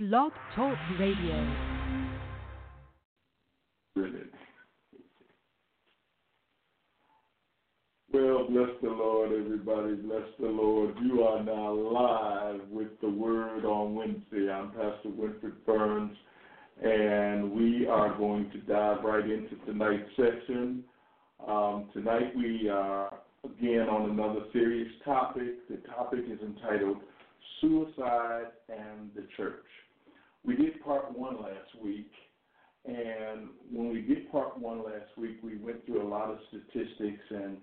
Blog Talk Radio. Brilliant. Well, bless the Lord, everybody. Bless the Lord. You are now live with the Word on Wednesday. I'm Pastor Winfred Burns, and we are going to dive right into tonight's session. Um, tonight we are again on another serious topic. The topic is entitled Suicide and the Church. We did part one last week, and when we did part one last week, we went through a lot of statistics and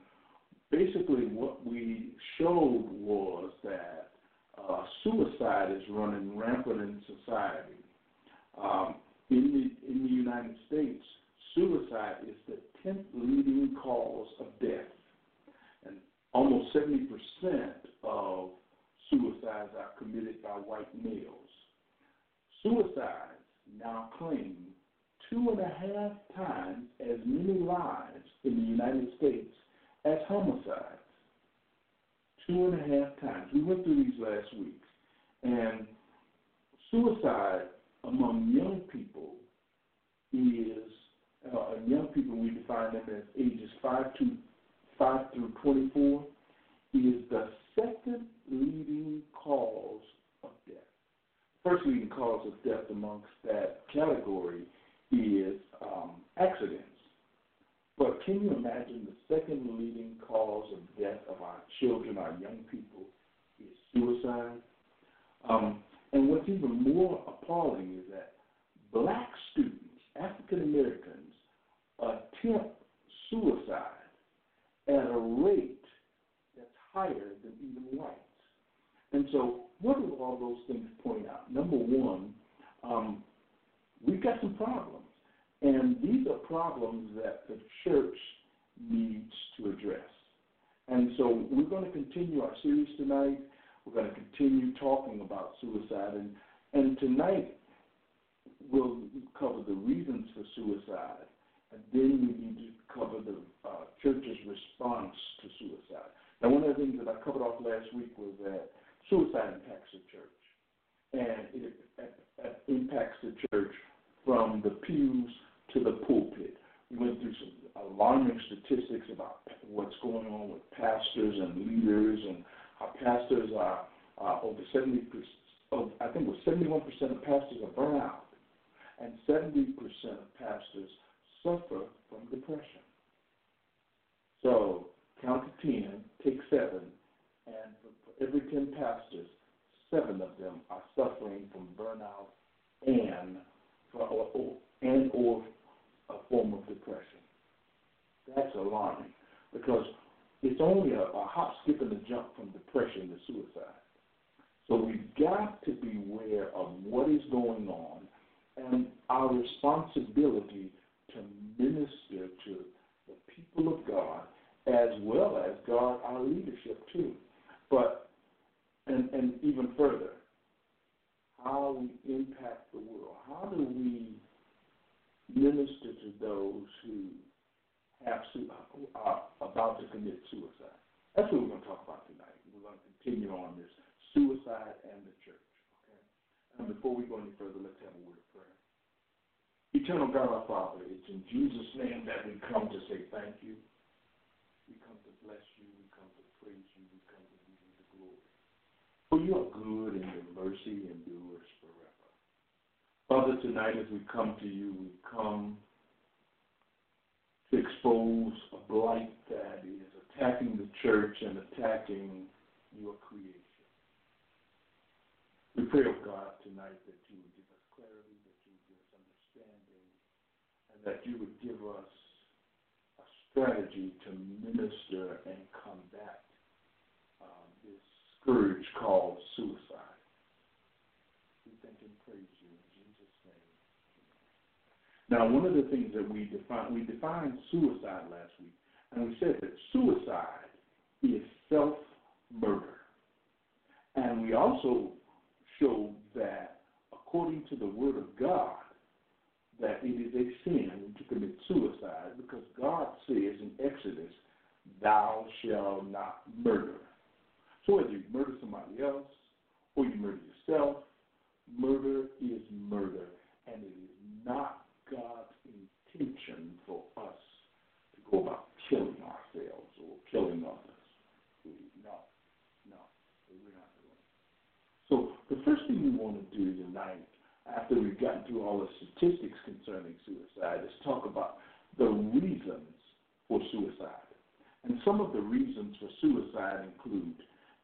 basically what we showed was that uh, suicide is running rampant in society. Um, in the in the United States, suicide is the tenth leading cause of death, and almost seventy percent of suicides are committed by white males. Suicides now claim two and a half times as many lives in the United States as homicides. Two and a half times. We went through these last week. And suicide among young people is, uh, young people, we define them as ages 5, to, 5 through 24, is the second leading cause. First leading cause of death amongst that category is um, accidents. But can you imagine the second leading cause of death of our children, our young people, is suicide? Um, and what's even more appalling is that black students, African Americans, attempt suicide at a rate that's higher than even whites. And so, what do all those things point out? Number one, um, we've got some problems. And these are problems that the church needs to address. And so we're going to continue our series tonight. We're going to continue talking about suicide. And, and tonight we'll cover the reasons for suicide. And then we need to cover the uh, church's response to suicide. Now, one of the things that I covered off last week was that suicide impacts the church. And it, it, impacts the church from the pews to the pulpit. We went through some alarming statistics about what's going on with pastors and leaders, and how pastors are uh, over 70 of, I think it was 71 percent of pastors are burnt out, and 70 percent of pastors suffer from depression. So count to 10, take seven, and every 10 pastors, seven of them are suffering from burnout and or, or, and or a form of depression. That's alarming because it's only a, a hop, skip, and a jump from depression to suicide. So we've got to be aware of what is going on and our responsibility to minister to the people of God as well as God, our leadership too. But and and even further, how we impact the world. How do we minister to those who have who uh, are about to commit suicide. That's what we're going to talk about tonight. We're going to continue on this suicide and the church. Okay. And before we go any further, let's have a word of prayer. Eternal God, our Father, it's in Jesus' name that we come to say thank you. We come to bless you. We come to praise you. We come to give you the glory. For you are good and your mercy endures forever. Father, tonight as we come to you, we come to expose a blight that is attacking the church and attacking your creation. We pray, oh God, tonight that you would give us clarity, that you would give us understanding, and that you would give us a strategy to minister and combat scourge called suicide. We thank and praise you in Jesus' name. Now, one of the things that we define, we defined suicide last week, and we said that suicide is self murder. And we also showed that, according to the Word of God, that it is a sin to commit suicide because God says in Exodus, Thou shalt not murder. So whether you murder somebody else, or you murder yourself, Murder is murder, and it is not God's intention for us to go about killing ourselves or killing others. No, no, we're not doing it. So the first thing we want to do tonight, after we've gotten through all the statistics concerning suicide, is talk about the reasons for suicide. And some of the reasons for suicide include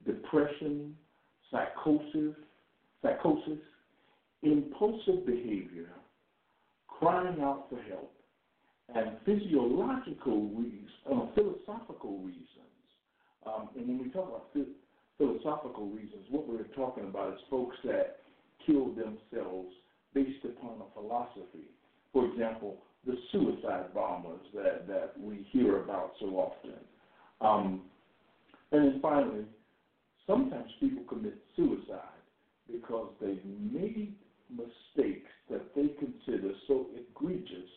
depression, psychosis, psychosis, impulsive behavior, crying out for help, and physiological reasons, uh, philosophical reasons. Um, and when we talk about philosophical reasons, what we're talking about is folks that kill themselves based upon a philosophy. For example, the suicide bombers that, that we hear about so often. Um, and then finally, sometimes people commit suicide because they've made mistakes that they consider so egregious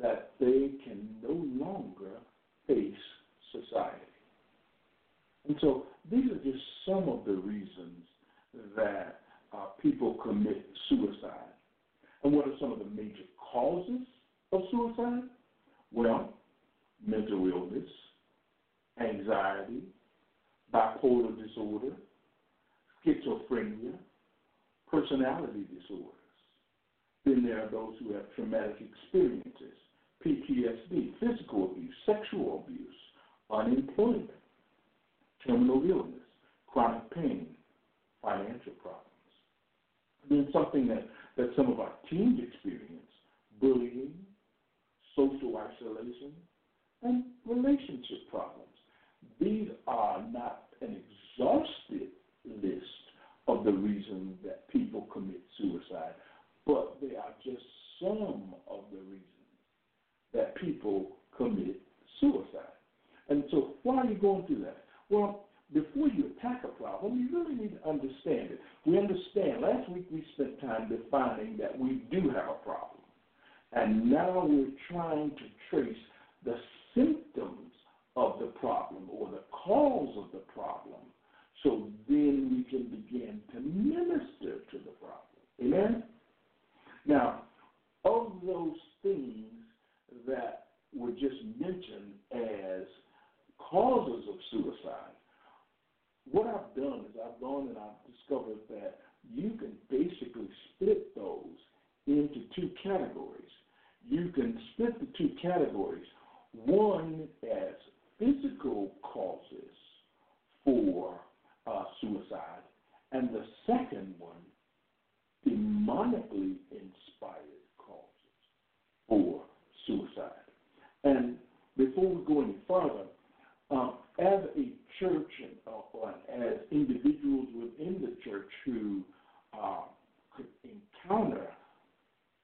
that they can no longer face society. And so these are just some of the reasons that uh, people commit suicide. And what are some of the major causes of suicide? Well, mental illness, anxiety, bipolar disorder, schizophrenia, personality disorders. Then there are those who have traumatic experiences, PTSD, physical abuse, sexual abuse, unemployment, terminal illness, chronic pain, financial problems. And then something that, that some of our teens experience, bullying, social isolation, and relationship problems. These are not an exhaustive list of the reasons that people commit suicide, but they are just some of the reasons that people commit suicide. And so, why are you going through that? Well, before you attack a problem, you really need to understand it. We understand. Last week we spent time defining that we do have a problem. And now we're trying to trace the symptoms of the problem or the cause of the problem so then we can begin to minister to the problem. Amen? Now, of those things that were just mentioned as causes of suicide, what I've done is I've gone and I've discovered that you can basically split those into two categories. You can split the two categories, one as physical causes for uh, suicide, and the second one, demonically inspired causes for suicide. And before we go any further, um, as a church and, uh, or as individuals within the church who uh, could encounter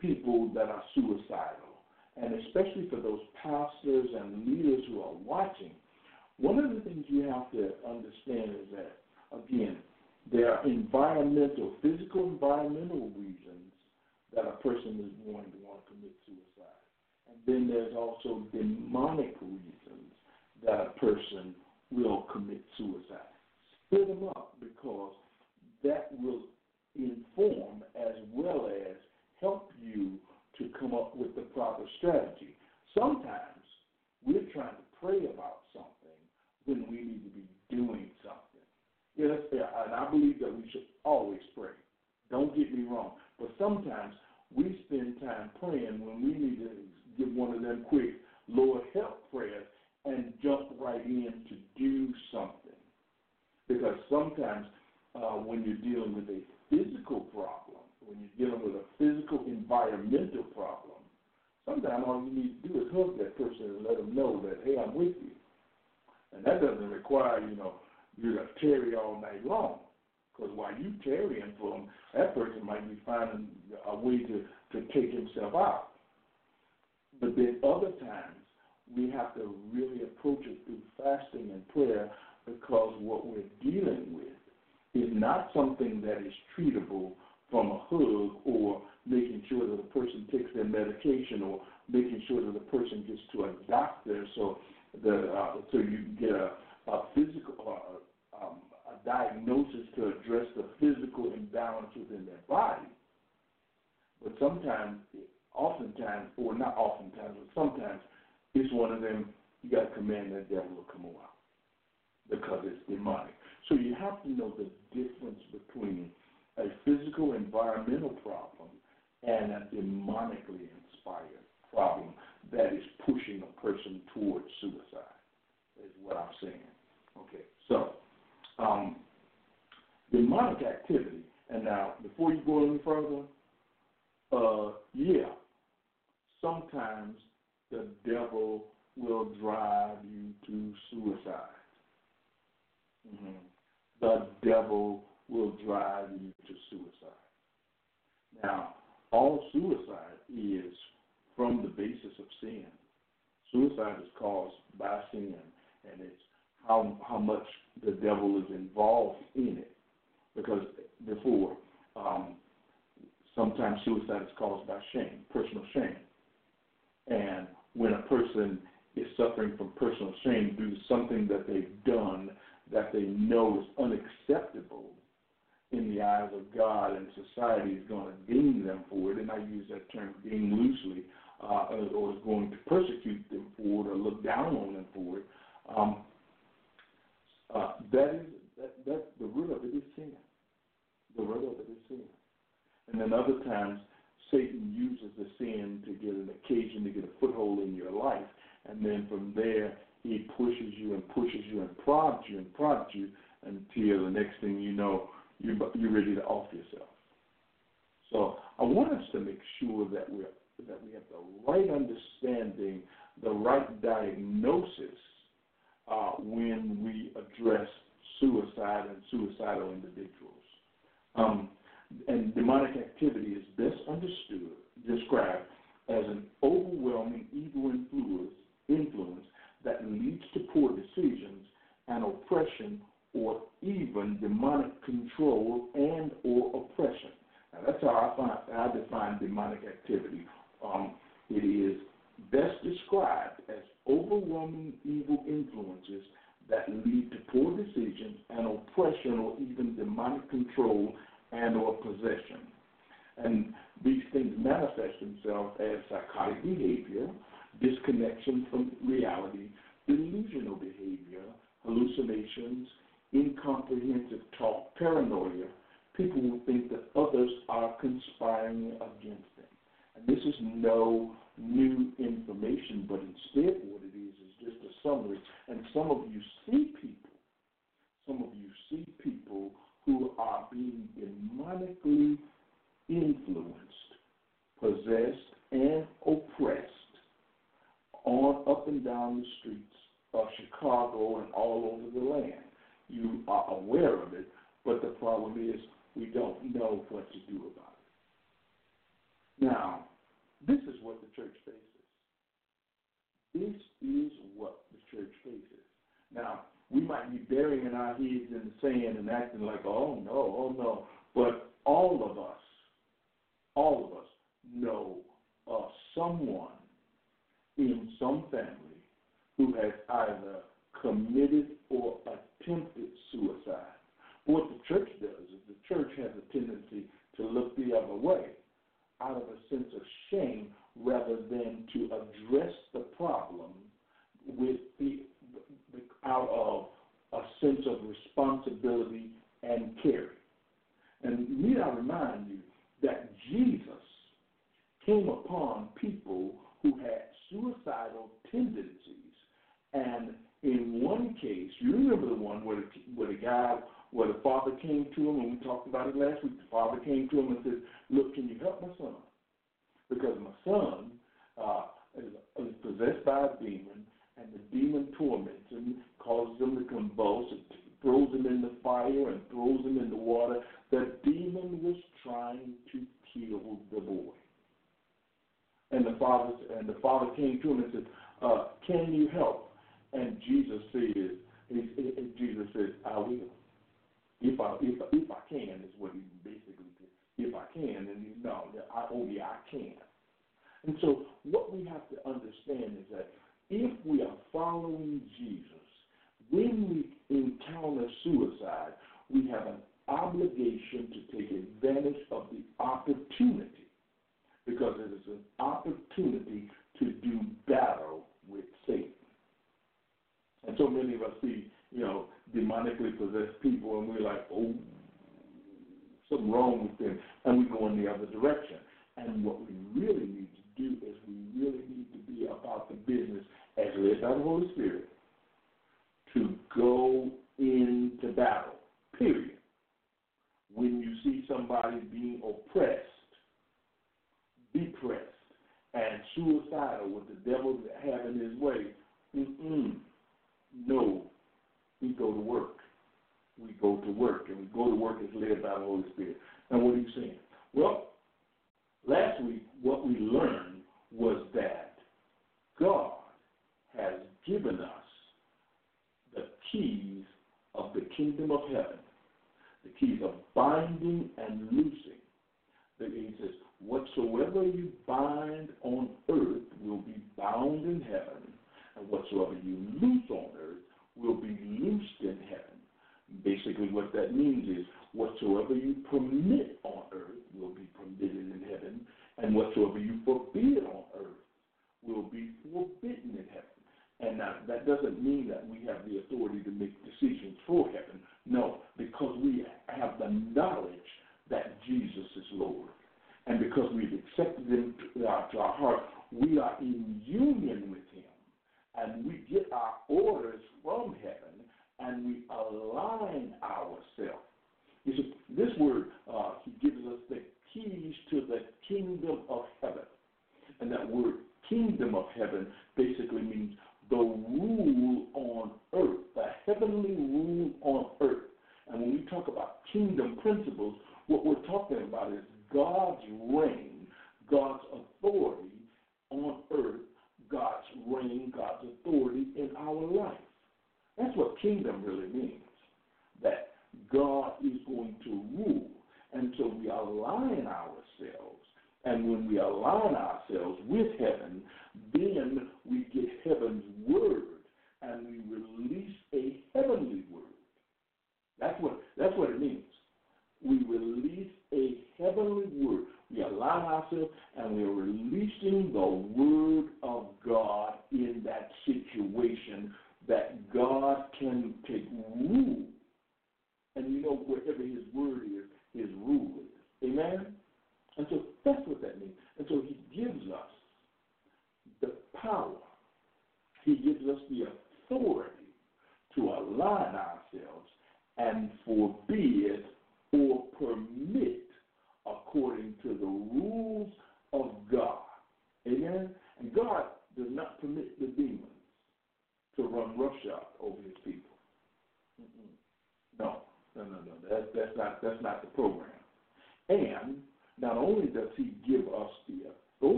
people that are suicidal, and especially for those pastors and leaders who are watching, one of the things you have to understand is that Again, there are environmental, physical environmental reasons that a person is going to want to commit suicide. And then there's also demonic reasons that a person will commit suicide. Split them up because that will inform as well as help you to come up with the proper strategy. Sometimes we're trying to pray about something when we need to be doing something. Yes, and I believe that we should always pray. Don't get me wrong. But sometimes we spend time praying when we need to give one of them quick Lord help prayers and jump right in to do something. Because sometimes uh, when you're dealing with a physical problem, when you're dealing with a physical environmental problem, sometimes all you need to do is hug that person and let them know that, hey, I'm with you. And that doesn't require, you know, you're to tarry all night long. Because while you tarrying for him, that person might be finding a way to, to take himself out. But then other times, we have to really approach it through fasting and prayer because what we're dealing with is not something that is treatable a hug or making sure that the person takes their medication or making sure that the person gets to a doctor so the uh, so you can get a, a physical uh, um, a diagnosis to address the physical imbalance within their body. But sometimes, oftentimes, or not oftentimes, but sometimes, it's one of them, you got to command that devil to come out because it's demonic. So you have to know the difference between a physical environmental problem and a demonically inspired problem that is pushing a person towards suicide, is what I'm saying. Okay, so um, demonic activity. And now, before you go any further, uh, yeah, sometimes the devil will drive you to suicide. Mm-hmm. The devil will drive you to suicide. Now, all suicide is from the basis of sin. Suicide is caused by sin, and it's how how much the devil is involved in it. Because before, um, sometimes suicide is caused by shame, personal shame, and when a person is suffering from personal shame due to something that they've done that they know is unacceptable in the eyes of God and society is going to deem them for it, and I use that term deem loosely, uh, or is going to persecute them for it or look down on them for it, um, uh, that is that, that the root of it is sin. The root of it is sin. And then other times Satan uses the sin to get an occasion to get a foothold in your life, and then from there he pushes you and pushes you and prods you and prods you until the next thing you know you're, you're ready to off yourself. So I want us to make sure that we that we have the right understanding, the right diagnosis uh, when we address suicide and suicidal individuals. Um, and demonic activity is best understood, described as an overwhelming evil influence, influence that leads to poor decisions and oppression or even demonic control and or oppression. Now that's how I, find, I define demonic activity. Um, it is best described as overwhelming evil influences that lead to poor decisions and oppression or even demonic control and or possession. And these things manifest themselves as psychotic behavior, disconnection from reality, delusional behavior, hallucinations, incomprehensive talk, paranoia. People will think that others are conspiring against them. And this is no new information, but instead what it is is just a summary. And some of you see people, some of you see people who are being demonically influenced, possessed, and oppressed on up and down the streets of Chicago and all over the land. You are aware of it, but the problem is we don't know what to do about it. Now, this is what the church faces. This is what the church faces. Now, we might be burying our heads in the sand and acting like, oh no, oh no. But all of us, all of us know of someone in some family who has either committed or attempted suicide. What the church does is the church has a tendency to look the other way out of a sense of shame rather than to address the problem with the, out of a sense of responsibility and care. And need I remind you that Jesus came upon people who had suicidal tendencies. And in one case, you remember the one where the, where the guy, where the father came to him, and we talked about it last week. The father came to him and said, Look, can you help my son? Because my son uh, is, possessed by a demon, and the demon torments him, causes him to convulse, and throws him in the fire and throws him in the water. The demon was trying to kill the boy. And the father and the father came to him and said, uh, "Can you help?" And Jesus says, he, "Jesus said, I will, if I if if I can." Is what he basically said. If I can, and he, no, I, yeah, I can. And so what we have to understand is that if we are following Jesus, when we encounter suicide, we have an obligation to take advantage of the opportunity because it is an opportunity to do battle with Satan. And so many of us see, you know, demonically possessed people and we're like, oh, something wrong with them, and we go in the other direction. And what we really need to do is we really need to be about the business as led by the Holy Spirit to go into battle, period. When you see somebody being oppressed, depressed, and suicidal with the devil having his way, mm-mm, no, we go to work. We go to work, and we go to work as led by the Holy Spirit. Now, what are you saying? Well, last week, what we learned was that God has given us the keys of the kingdom of heaven, the keys of binding and loosing. He says, Whatsoever you bind on earth will be bound in heaven, and whatsoever you loose on earth will be loosed in heaven. Basically, what that means is whatsoever you permit on earth will be permitted in heaven, and whatsoever you forbid on earth will be forbidden in heaven. And now, that doesn't mean that we have the authority to make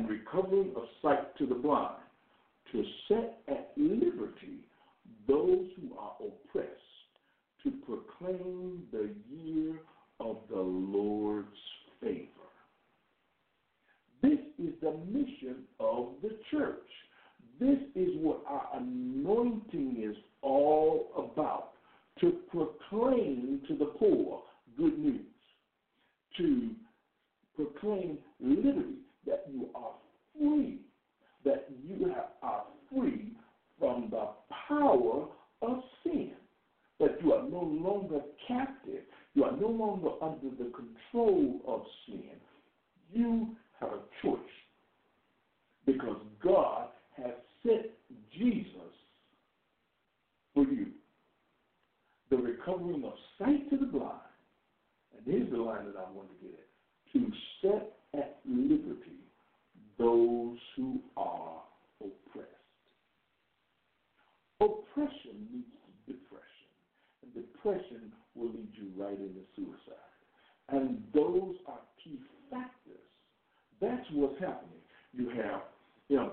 and recovering of sight to the blind, to set at liberty those who are oppressed, to proclaim the year of the Lord's favor. This is the mission of the church. This is what our anointing is all about to proclaim to the poor good news, to proclaim liberty, that you are free, that you are free from the power of sin, that you are no longer captive, you are no longer under the control of sin. You have a choice because God has sent Jesus for you. The recovering of sight to the blind. And here's the line that I want to get at. To set at liberty those who are oppressed. Oppression leads to depression. And depression will lead you right into suicide. And those are key factors. That's what's happening. You have, you know,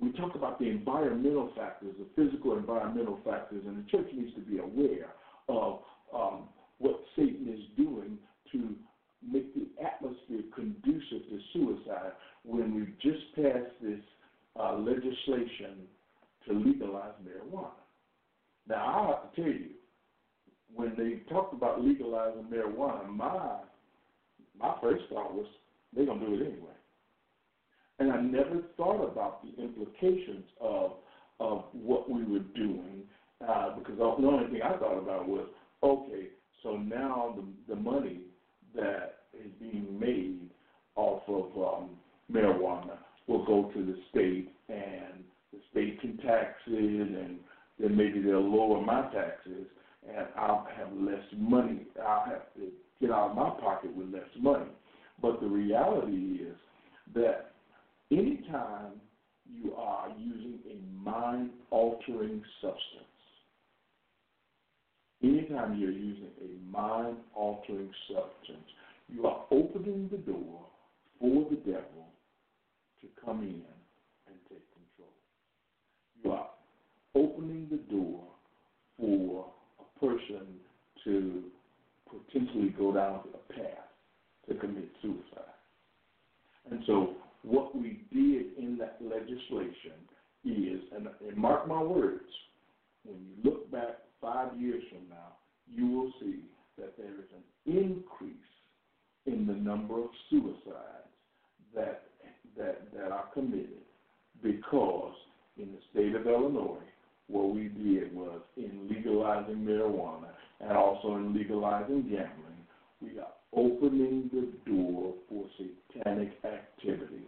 we talk about the environmental factors, the physical environmental factors, and the church needs to be aware of um, what Satan is doing to make the atmosphere conducive to suicide when we just passed this uh, legislation to legalize marijuana. Now, I have to tell you, when they talked about legalizing marijuana, my my first thought was they're gonna do it anyway. And I never thought about the implications of of what we were doing uh, because the only thing I thought about was okay, so now the the money that is being made off of um, marijuana will go to the state, and the state can tax it, and then maybe they'll lower my taxes, and I'll have less money. I'll have to get out of my pocket with less money. But the reality is that anytime you are using a mind altering substance, anytime you're using a mind altering substance, you are opening the door for the devil to come in and take control. You are opening the door for a person to potentially go down a path to commit suicide. And so what we did in that legislation is, and, and mark my words, when you look back five years from now, you will see that there is an increase in the number of suicides that that that are committed because in the state of Illinois, what we did was in legalizing marijuana and also in legalizing gambling, we are opening the door for satanic activity.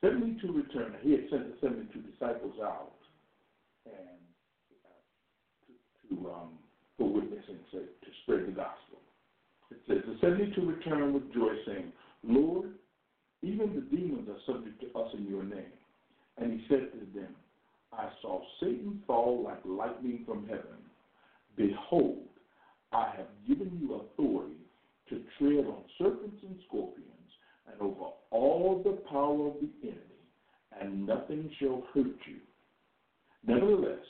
72 returned. He had sent the 72 disciples out and uh, to, to um, for witnessing, to, to spread the gospel. It says, The 72 returned with joy, saying, Lord, even the demons are subject to us in your name. And he said to them, I saw Satan fall like lightning from heaven. Behold, I have given you authority to tread on serpents and scorpions over all the power of the enemy, and nothing shall hurt you. Nevertheless,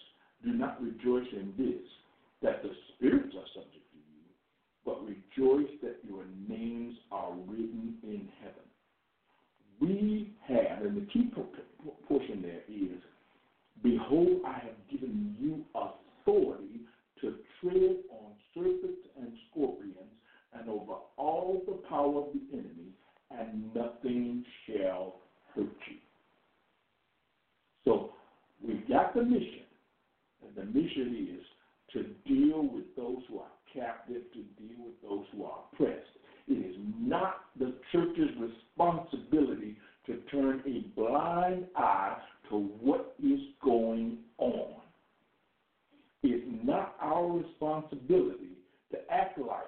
do not rejoice in this, that the spirits are subject to you, but rejoice that your names are written in heaven. We have, and the key portion there is, Behold, I have given you authority to tread on serpents and scorpions and over all the power of the enemy, and nothing shall hurt you. So we've got the mission, and the mission is to deal with those who are captive, to deal with those who are oppressed. It is not the church's responsibility to turn a blind eye to what is going on. It's not our responsibility to act like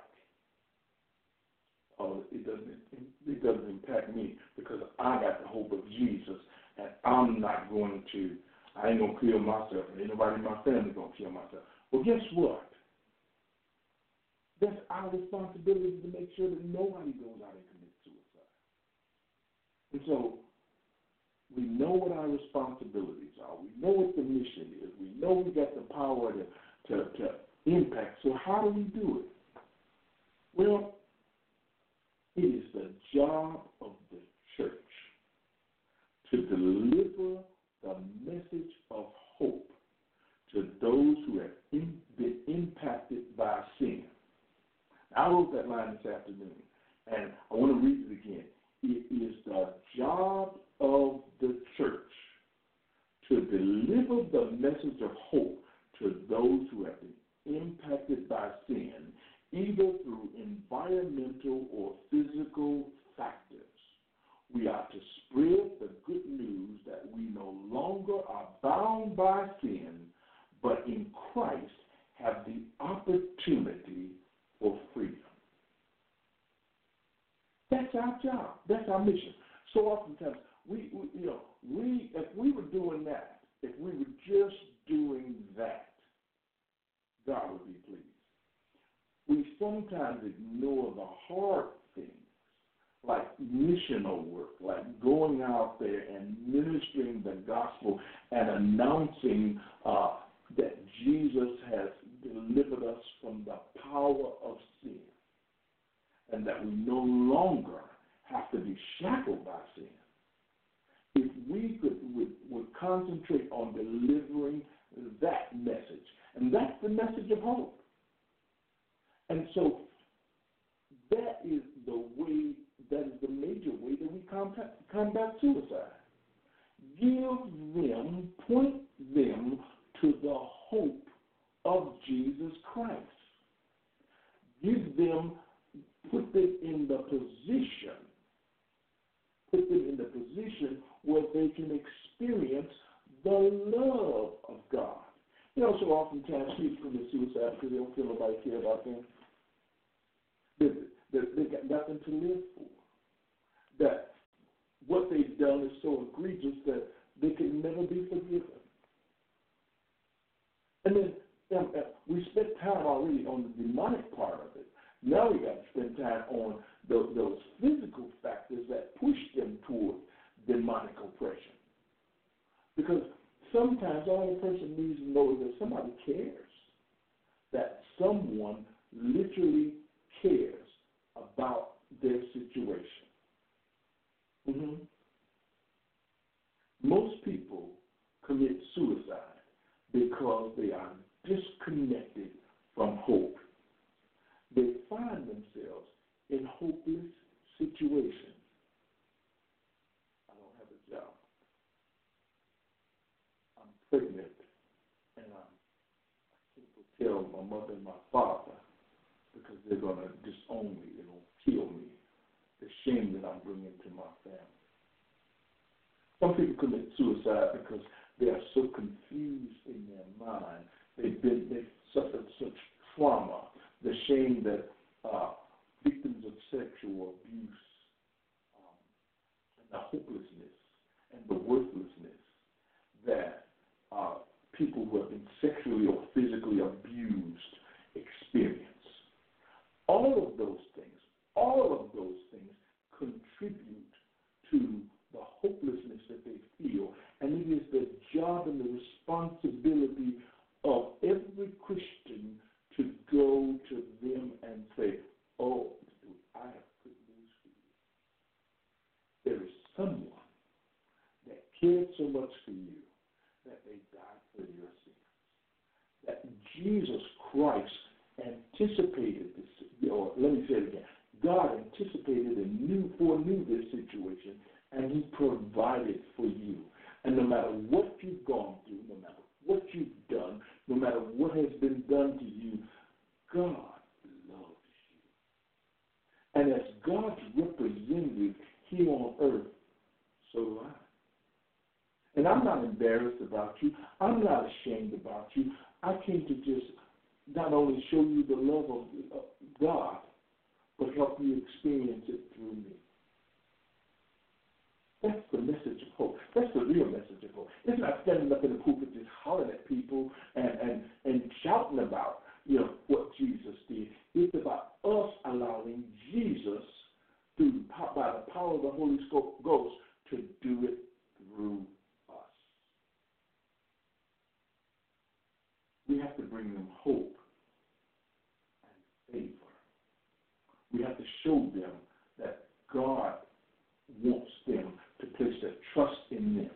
it doesn't it doesn't impact me because I got the hope of Jesus and I'm not going to I ain't gonna kill myself and anybody in my family gonna kill myself. Well guess what? That's our responsibility to make sure that nobody goes out and commits suicide. And so we know what our responsibilities are. We know what the mission is. We know we got the power to, to, to impact. So how do we do it? Well, it is the job of the church to deliver the message of hope to those who have in, been impacted by sin. I wrote that line this afternoon, and I want to read it again. It is the job of the church to deliver the message of hope to those who have been impacted by sin, either through environmental or physical factors. We are to spread the good news that we no longer are bound by sin, but in Christ have the opportunity for freedom. That's our job. That's our mission. So oftentimes, we, we, you know, we if we were doing that, if we were just doing that, God would be pleased. We sometimes ignore the hard things, like missional work, like going out there and ministering the gospel and announcing uh, that Jesus has delivered us from the power of sin and that we no longer have to be shackled by sin. If we could would, would concentrate on delivering that message, and that's the message of hope. And so that is the way, that is the major way that we combat, combat suicide. Give them, point them to the hope of Jesus Christ. Give them put them in the position, put them in the position where they can experience the love of God. You know, so oftentimes people commit suicide because they don't feel nobody care about them. They, they, they got nothing to live for. That what they've done is so egregious that they can never be forgiven. And then um, we spent time already on the demonic part of it. Now we got to spend time on the, those physical factors that push them toward demonic oppression. Because sometimes all a person needs to know is that somebody cares, that someone literally cares about their situation. Mm-hmm. Most people commit suicide because they are disconnected from hope they find themselves in hopeless situations. I don't have a job. I'm pregnant, and I'm, I can't tell my mother and my father they're going to disown me. They're going to kill me. The shame that I'm bringing to my family. Some people commit suicide because they are so confused in their mind. They've been they've suffered such trauma the shame that uh, victims of sexual abuse, um, and the hopelessness and the worthlessness that uh, people who have been sexually or physically abused experience. All of those things, all of those things contribute to the hopelessness that they feel. And it is the job and the responsibility of every Christian to go to them and say, Oh, I have good news for you. There is someone that cared so much for you that they died for your sins. That Jesus Christ anticipated this, or let me say it again. God anticipated and knew, foreknew this situation, and He provided for you. And no matter what you've gone through, no matter what you've done, no matter what has been done to you, God loves you. And as God's representative here on earth, so do I. And I'm not embarrassed about you. I'm not ashamed about you. I came to just not only show you the love of God, but help you experience it through me. That's the message of hope. That's the real message of hope. It's not standing up in the pulpit just hollering at people and, and, and shouting about, you know, what Jesus did. It's about us allowing Jesus through by the power of the Holy Ghost to do it through us. We have to bring them hope and favor. We have to show them that God wants them to place their trust in them.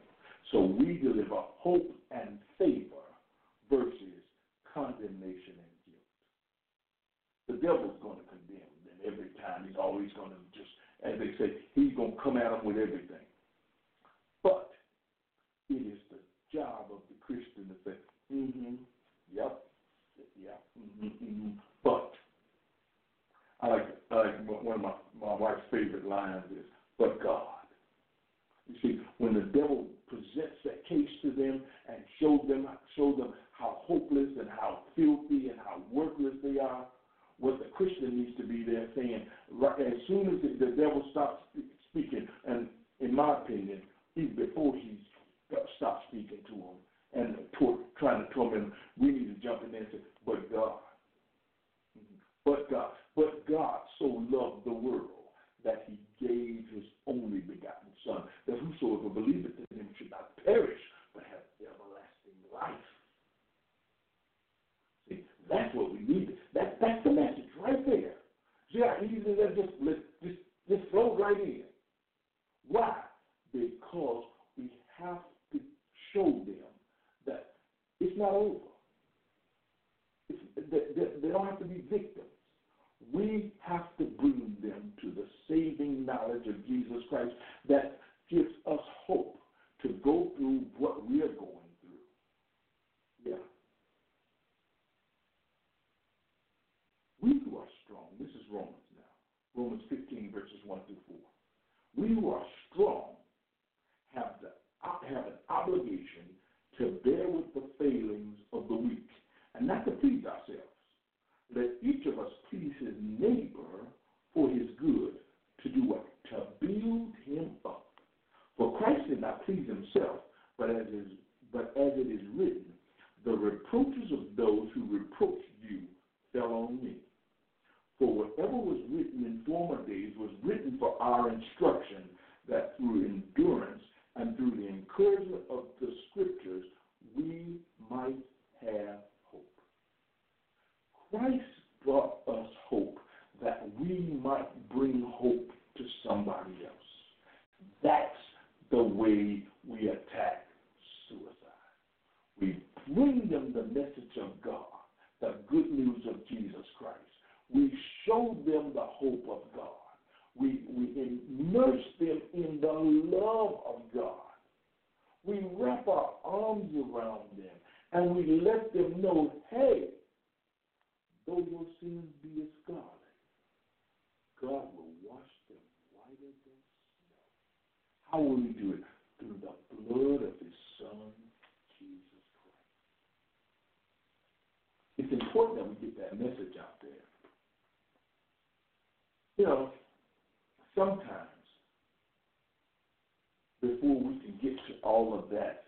So we deliver hope and favor versus condemnation and guilt. The devil's going to condemn them every time. He's always going to just, as they say, he's going to come at them with everything. But it is the job of the Christian to say, mm-hmm, yep, yeah, mm-hmm, mm-hmm. I like, I like one of my, my wife's favorite lines is, but God. You see, when the devil presents that case to them and shows them, show them how hopeless and how filthy and how worthless they are, what the Christian needs to be there saying, right, as soon as the, the devil stops speaking, and in my opinion, even before he stops speaking to him and to, trying to torment him, we need to jump in there and say, but God. Mm-hmm. But God. God so loved the world that he gave his only begotten Son, that whosoever believeth in him should not perish, but have everlasting life. See, that's what we need. That, that's the message right there. See how easy that just, just, just flows right in. Why? Because we have to show them that it's not over. It's, they, they don't have to be victims. We have to bring them to the saving knowledge of Jesus Christ that gives us hope to go through what we are going through. Yeah. We who are strong, this is Romans now, Romans 15, verses 1 through 4. We who are strong have, the, have an obligation to bear with the failings of the weak and not to please ourselves. Let each of us please his neighbor for his good to do what? To build him up. For Christ did not please himself, but as is, but as it is written, the reproaches of those who reproached you fell on me. For whatever was written in former days was written for our instruction, that through endurance and through the encouragement of the scriptures we might have Christ brought us hope that we might bring hope to somebody else. That's the way we attack suicide. We bring them the message of God, the good news of Jesus Christ. We show them the hope of God. We, we immerse them in the love of God. We wrap our arms around them and we let them know, hey, though your sins be as scarlet, God will wash them whiter than snow. How will he do it? Through the blood of his Son, Jesus Christ. It's important that we get that message out there. you know, sometimes before we can get to all of that,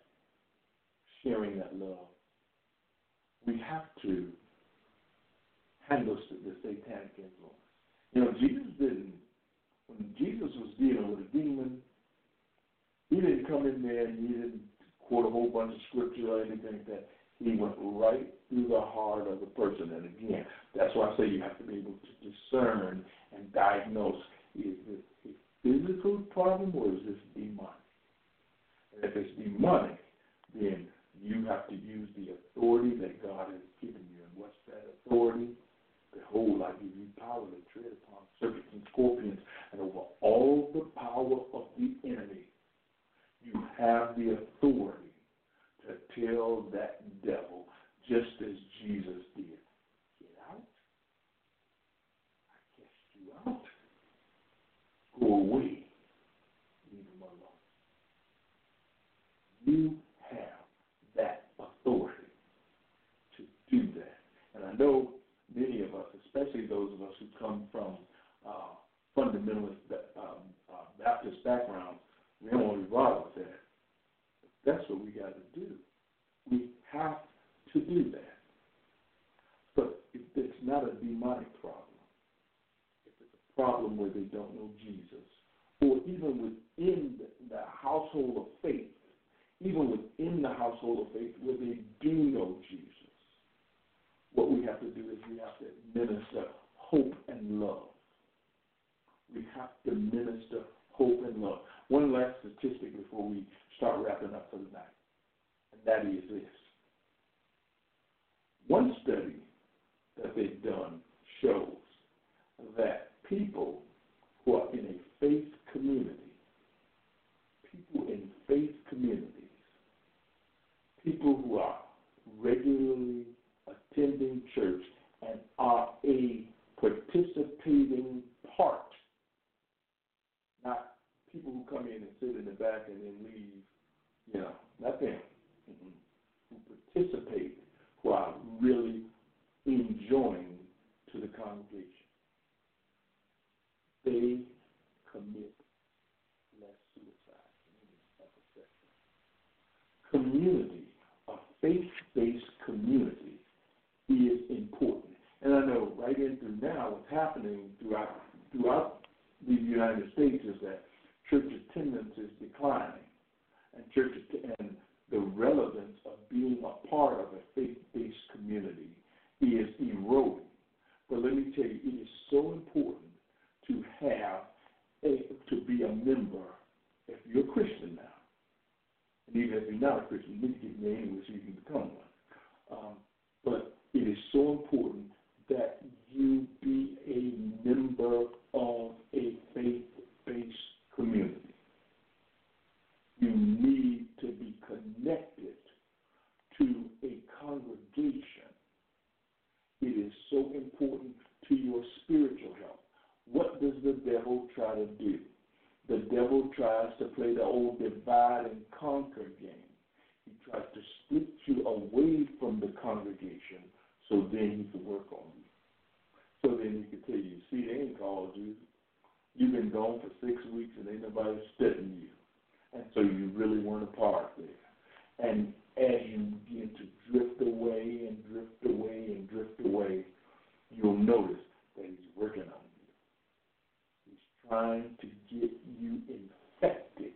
sharing that love, we have to handle the satanic influence. You know, Jesus didn't, when Jesus was dealing with a demon, he didn't come in there and he didn't quote a whole bunch of scripture or anything like that. He went right through the heart of the person. And again, that's why I say you have to be able to discern and diagnose is this a physical problem or is this demonic? And if it's demonic, then you have to use the authority that God has given you. And what's that authority? Behold, I give you power to tread upon serpents and scorpions and over all the power of the enemy. You have the authority to tell that devil, just as Jesus did, get out. I cast you out. Go away. Leave him alone. You have that authority to do that. And I know many of us, especially those of us who come from uh, fundamentalist um, uh, Baptist backgrounds, we don't want to be bothered with that. That's what we got to do. We have to do that. But it's not a demonic problem, if it's a problem where they don't know Jesus, or even within the household of faith, even within the household of faith where they do know Jesus, what we have to do is we have to minister hope and love. We have to minister hope and love. One last statistic before we start wrapping up for the night, and that is this. One study that they've done shows that people who are in a faith community, people in faith communities, people who are regularly attending church and are a participating part, not people who come in and sit in the back and then leave, you know, not them, mm-hmm. who participate, who are really enjoying to the congregation. They commit less suicide Community, a faith-based community, is important. And I know right in through now, what's happening throughout throughout the United States is that church attendance is declining, and church and the relevance of being a part of a faith-based community is eroding. But let me tell you, it is so important to have a, to be a member if you're a Christian now. And even if you're not a Christian, you need to get me anyway so you can become one. Um, but it is so important that you be a member of a faith-based community. You need to be connected to a congregation. It is so important to your spiritual health. What does the devil try to do? The devil tries to play the old divide and conquer game. He tries to split you away from the congregation so then he can work on you. So then he can tell you, see, they ain't called you. You've been gone for six weeks and ain't nobody studying you. And so you really weren't a part there. And as you begin to drift away and drift away and drift away, you'll notice that he's working on you. He's trying to get you infected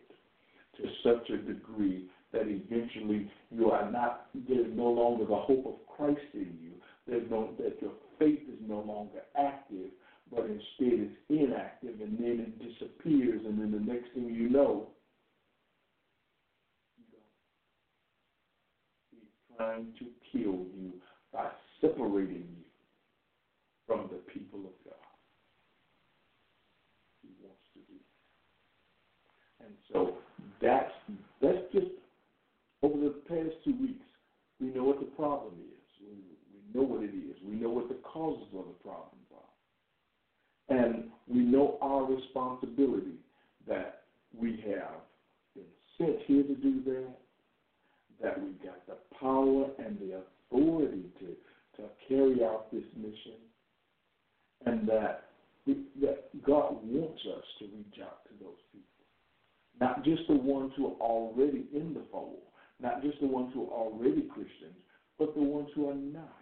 to such a degree that eventually you are not, there's no longer the hope of Christ in you. There's no, that your faith is no longer active, but instead it's inactive, and then it disappears, and then the next thing you know, he's trying to kill you by separating you from the people of God. He wants to do. And so that's that's just over the past two weeks, we know what the problem is. We, we know what it is. We know what the causes of the problems are. and we know our responsibility that we have been sent here to do that, that we've got the power and the authority to, to carry out this mission, and that that God wants us to reach out to those people. Not just the ones who are already in the fold, not just the ones who are already Christians, but the ones who are not.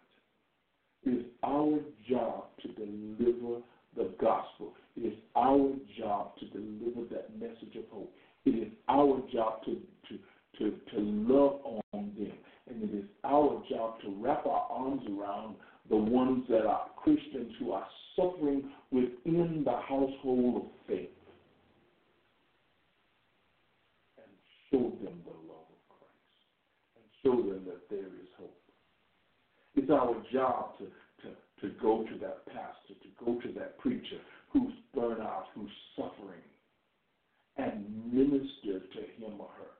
It is our job to deliver the gospel. It is our job to deliver that message of hope. It is our job to, to, to, to love on them. And it is our job to wrap our arms around the ones that are Christians who are suffering within the household of faith and show them the love of Christ and show them that there is. It's our job to, to, to go to that pastor, to go to that preacher who's burned out, who's suffering, and minister to him or her.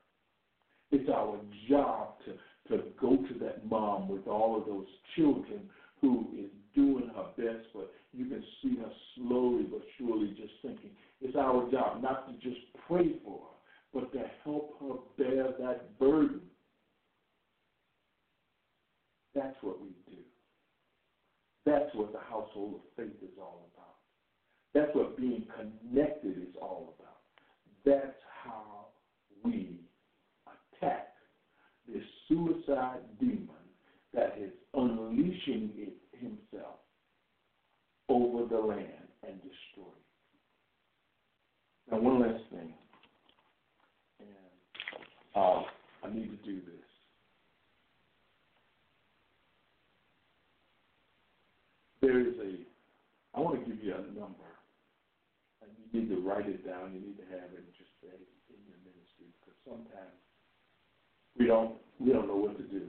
It's our job to, to go to that mom with all of those children who is doing her best, but you can see her slowly but surely just thinking. It's our job not to just pray for her, but to help her bear that burden. That's what we do. That's what the household of faith is all about. That's what being connected is all about. That's how we attack this suicide demon that is unleashing it himself over the land and destroying it. Now, one last thing, and uh, I need to do this. There is a, I want to give you a number, and you need to write it down. You need to have it just in your ministry because sometimes we don't we don't know what to do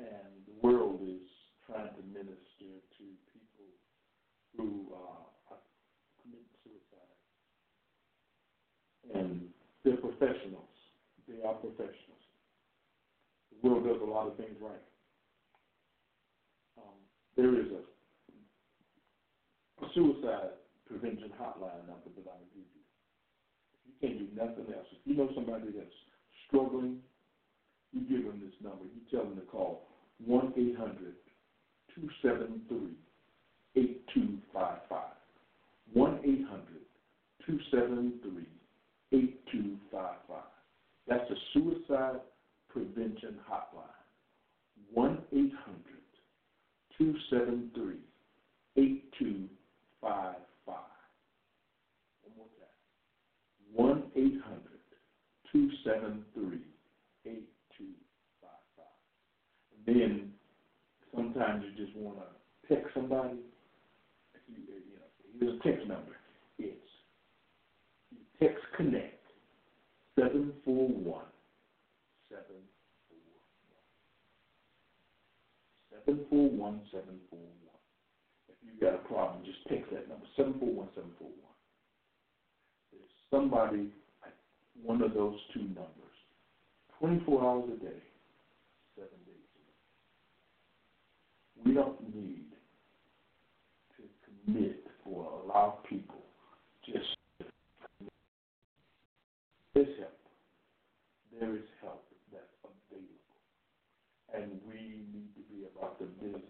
and the world is trying to minister to people who uh, suicide. And they're professionals. They are professionals. The world does a lot of things right. Um, there is a suicide prevention hotline number that I will give you. If you can't do nothing else, if you know somebody that's struggling, you give them this number. You tell them to call 1 800 273 8255. 1 800 273 8255. That's the Suicide Prevention Hotline. 1 800 273 8255. One more time. 1 800 273 then sometimes you just want to text somebody. You, you know, here's a text number. It's text connect seven four one seven four one seven four one seven four one. You got a problem, just text that number seven four one seven four one. There's somebody at one of those two numbers, twenty four hours a day seven days. we don't need to commit or allow people just there's help. There is help that's available. And we need to be about the business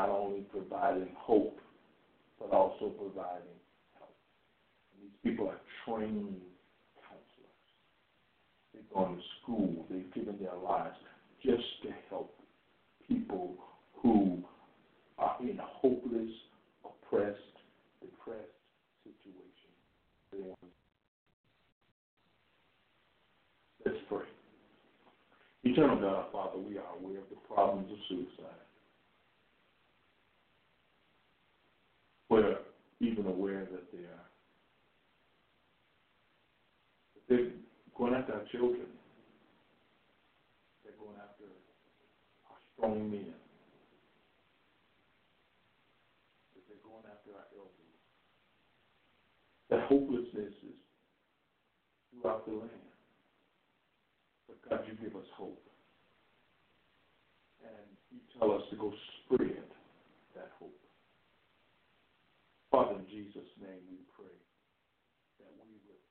not only providing hope, but also providing help. And these people are trained counselors. They've gone to school. They've given their lives just to help people who are in hopeless, oppressed, depressed situation. Let's pray. Eternal God, Father, we are aware of the problems of suicide. We're even aware that they are that they're going after our children. They're going after our strong men. They're going after our elders. That hopelessness is throughout the land. But God, you give us hope. And you tell us to go spread that hope. Father, in Jesus' name we pray that we would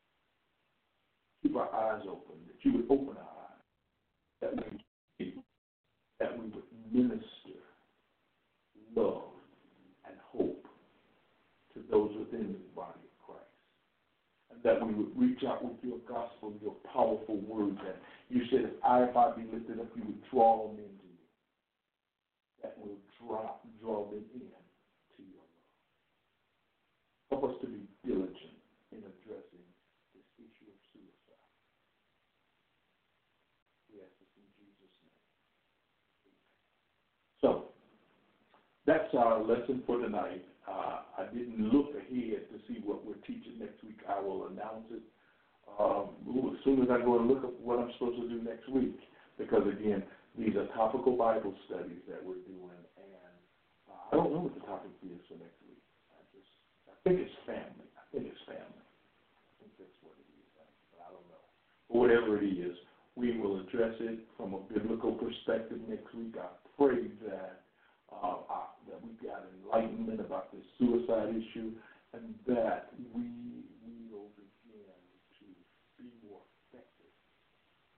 keep our eyes open, that you would open our eyes, that we, that we would minister love and hope to those within the body of Christ. And that we would reach out with your gospel, your powerful word that you said, if I, if I be lifted up, you would draw men to you. That will draw, draw them in. Help us to be diligent in addressing this issue of suicide. We ask this in Jesus' name. So, that's our lesson for tonight. Uh, I didn't look ahead to see what we're teaching next week. I will announce it um, ooh, as soon as I go and look up what I'm supposed to do next week. Because again, these are topical Bible studies that we're doing, and uh, I don't know what the topic is for next week. Think it's family. I think it's family. I think that's what it is. But I don't know. Whatever it is, we will address it from a biblical perspective next week. I pray that uh, uh, that we got enlightenment about this suicide issue, and that we will begin to be more effective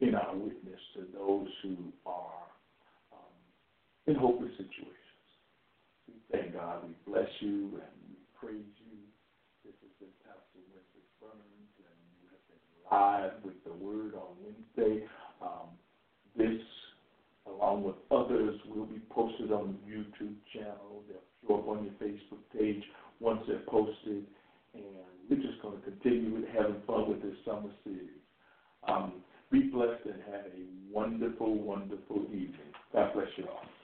in our witness to those who are um, in hopeless situations. We thank God, we bless you, and we praise you. This has been Pastor Winston Burns, and you have been live with the Word on Wednesday. Um, this along with others, will be posted on the YouTube channel. They'll show up on your Facebook page once they're posted. And we're just going to continue with having fun with this summer series. Um, be blessed and have a wonderful, wonderful evening. God bless you all.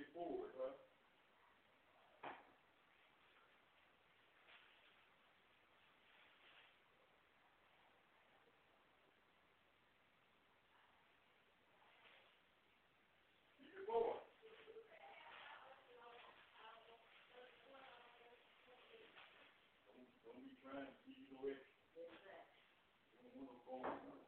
be forward, huh? Don't be trying to see your way. You don't want to go on.